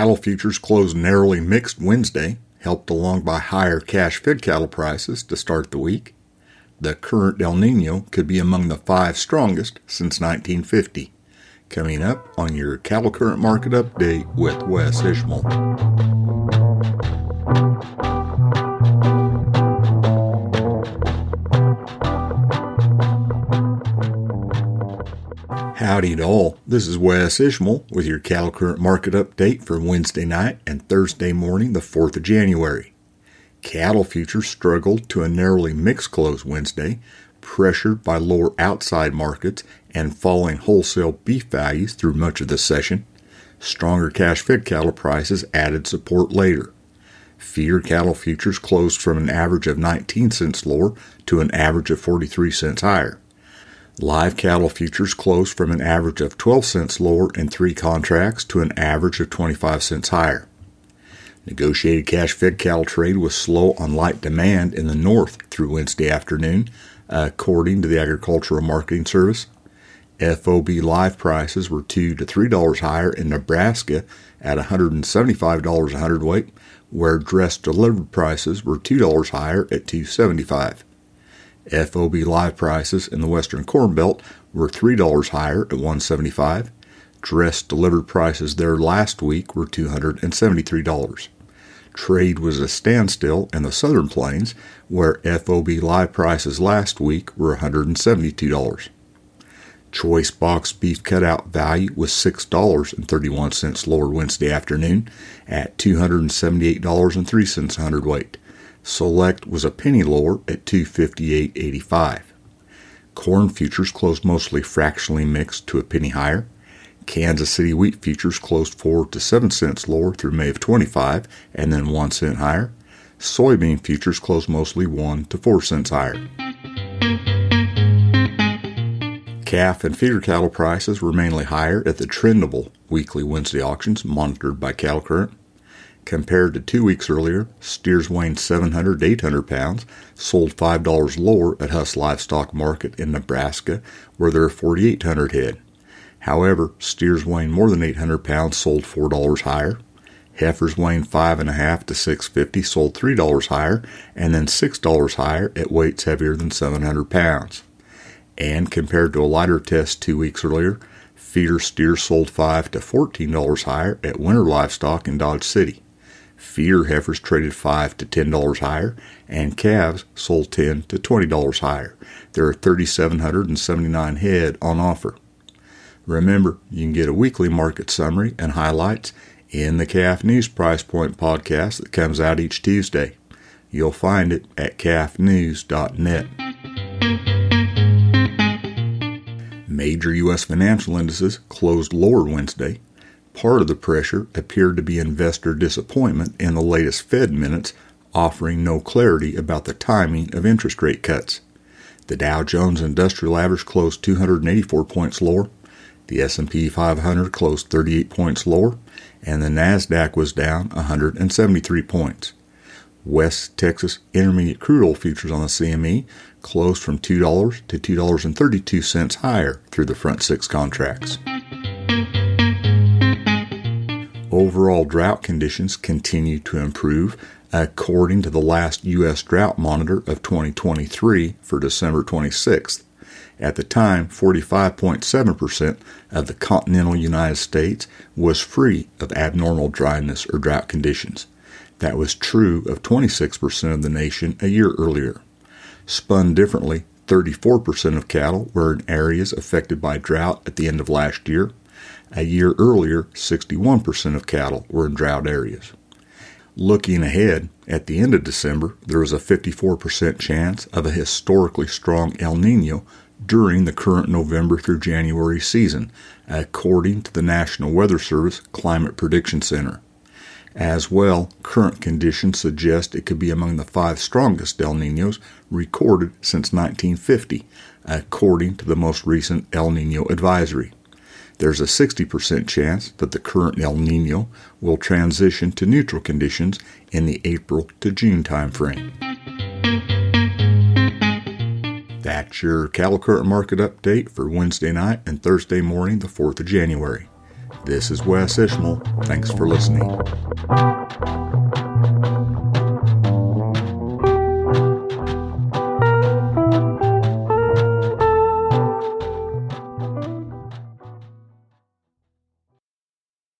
Cattle futures closed narrowly mixed Wednesday, helped along by higher cash fed cattle prices to start the week. The current El Nino could be among the five strongest since 1950. Coming up on your cattle current market update with Wes Ishmael. Howdy to all. This is Wes Ishmael with your cattle current market update for Wednesday night and Thursday morning, the 4th of January. Cattle futures struggled to a narrowly mixed close Wednesday, pressured by lower outside markets and falling wholesale beef values through much of the session. Stronger cash fed cattle prices added support later. Feeder cattle futures closed from an average of 19 cents lower to an average of 43 cents higher. Live cattle futures closed from an average of 12 cents lower in three contracts to an average of 25 cents higher. Negotiated cash fed cattle trade was slow on light demand in the north through Wednesday afternoon, according to the Agricultural Marketing Service. FOB live prices were 2 to $3 higher in Nebraska at $175 a hundredweight, where dressed delivered prices were $2 higher at 275. FOB live prices in the Western Corn Belt were $3 higher at 175. Dress delivered prices there last week were $273. Trade was a standstill in the Southern Plains, where FOB live prices last week were $172. Choice box beef cutout value was $6.31 lower Wednesday afternoon at $278.03 a hundredweight. Select was a penny lower at 258.85. Corn futures closed mostly fractionally mixed to a penny higher. Kansas City wheat futures closed 4 to 7 cents lower through May of 25 and then 1 cent higher. Soybean futures closed mostly 1 to 4 cents higher. Calf and feeder cattle prices were mainly higher at the trendable weekly Wednesday auctions monitored by Cattle Current. Compared to two weeks earlier, steers weighing 700 to 800 pounds sold $5 lower at Huss Livestock Market in Nebraska, where there are 4,800 head. However, steers weighing more than 800 pounds sold $4 higher. Heifers weighing 5.5 to 650 sold $3 higher, and then $6 higher at weights heavier than 700 pounds. And compared to a lighter test two weeks earlier, feeder steers sold 5 to $14 higher at Winter Livestock in Dodge City. Feeder heifers traded 5 to $10 higher, and calves sold 10 to $20 higher. There are 3,779 head on offer. Remember, you can get a weekly market summary and highlights in the Calf News Price Point podcast that comes out each Tuesday. You'll find it at calfnews.net. Major U.S. financial indices closed lower Wednesday. Part of the pressure appeared to be investor disappointment in the latest Fed minutes, offering no clarity about the timing of interest rate cuts. The Dow Jones Industrial Average closed 284 points lower. The S&P 500 closed 38 points lower, and the Nasdaq was down 173 points. West Texas Intermediate crude oil futures on the CME closed from $2 to $2.32 higher through the front six contracts. Overall drought conditions continue to improve according to the last U.S. drought monitor of 2023 for December 26th. At the time, 45.7% of the continental United States was free of abnormal dryness or drought conditions. That was true of 26% of the nation a year earlier. Spun differently, 34% of cattle were in areas affected by drought at the end of last year. A year earlier, 61% of cattle were in drought areas. Looking ahead, at the end of December, there is a 54% chance of a historically strong El Nino during the current November through January season, according to the National Weather Service Climate Prediction Center. As well, current conditions suggest it could be among the five strongest El Ninos recorded since 1950, according to the most recent El Nino advisory. There's a 60% chance that the current El Nino will transition to neutral conditions in the April to June timeframe. That's your cattle current market update for Wednesday night and Thursday morning, the 4th of January. This is Wes Ishmael. Thanks for listening.